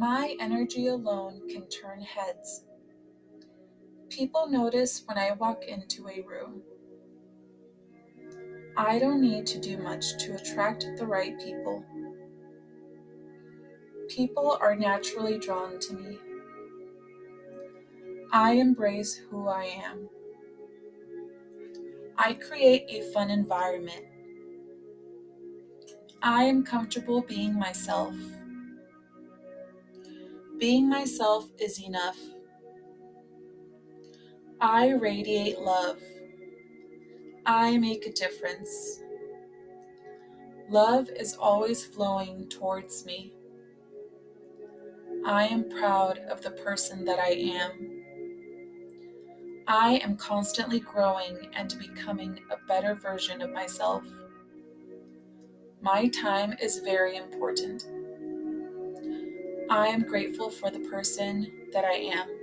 My energy alone can turn heads. People notice when I walk into a room. I don't need to do much to attract the right people. People are naturally drawn to me. I embrace who I am. I create a fun environment. I am comfortable being myself. Being myself is enough. I radiate love. I make a difference. Love is always flowing towards me. I am proud of the person that I am. I am constantly growing and becoming a better version of myself. My time is very important. I am grateful for the person that I am.